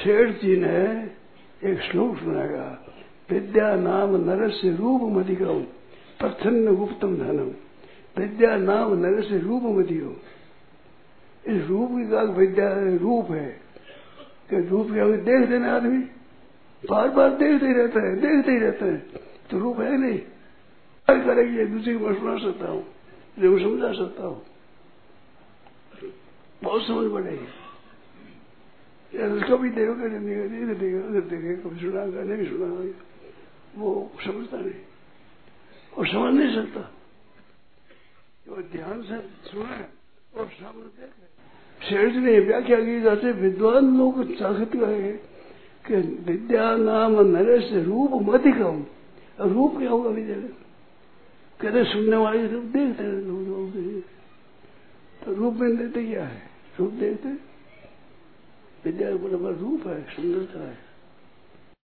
शेठ जी ने एक श्लोक सुनाया, विद्या नाम नरस्य रूप मधिकम प्रसन्न गुप्तम धनम। विद्या नाम नरस्य रूप मधियो इस रूप की का विद्या रूप है। कि रूप के देख देना आदमी बार बार देखते ही रहता है, देखते ही रहता है। तो रूप है नहीं। क्या करेगी दूसरी को सुना सकता हूँ समझा सकता हूँ। बहुत समझ पड़ेगी कभी देखोगे इधर देखेगा उधर देखेगा कभी सुनागा नहीं सुना वो समझता नहीं और समझ नहीं सकता वो ध्यान से सुना और सामने देखे शेष ने व्याख्या की जाते विद्वान लोग चाहते गए कि विद्या नाम नरेश रूप मधिकम रूप क्या होगा विद्या कहते सुनने वाले रूप देखते हैं तो रूप में देते क्या है? रूप देखते विद्या का रूप है सुंदरता है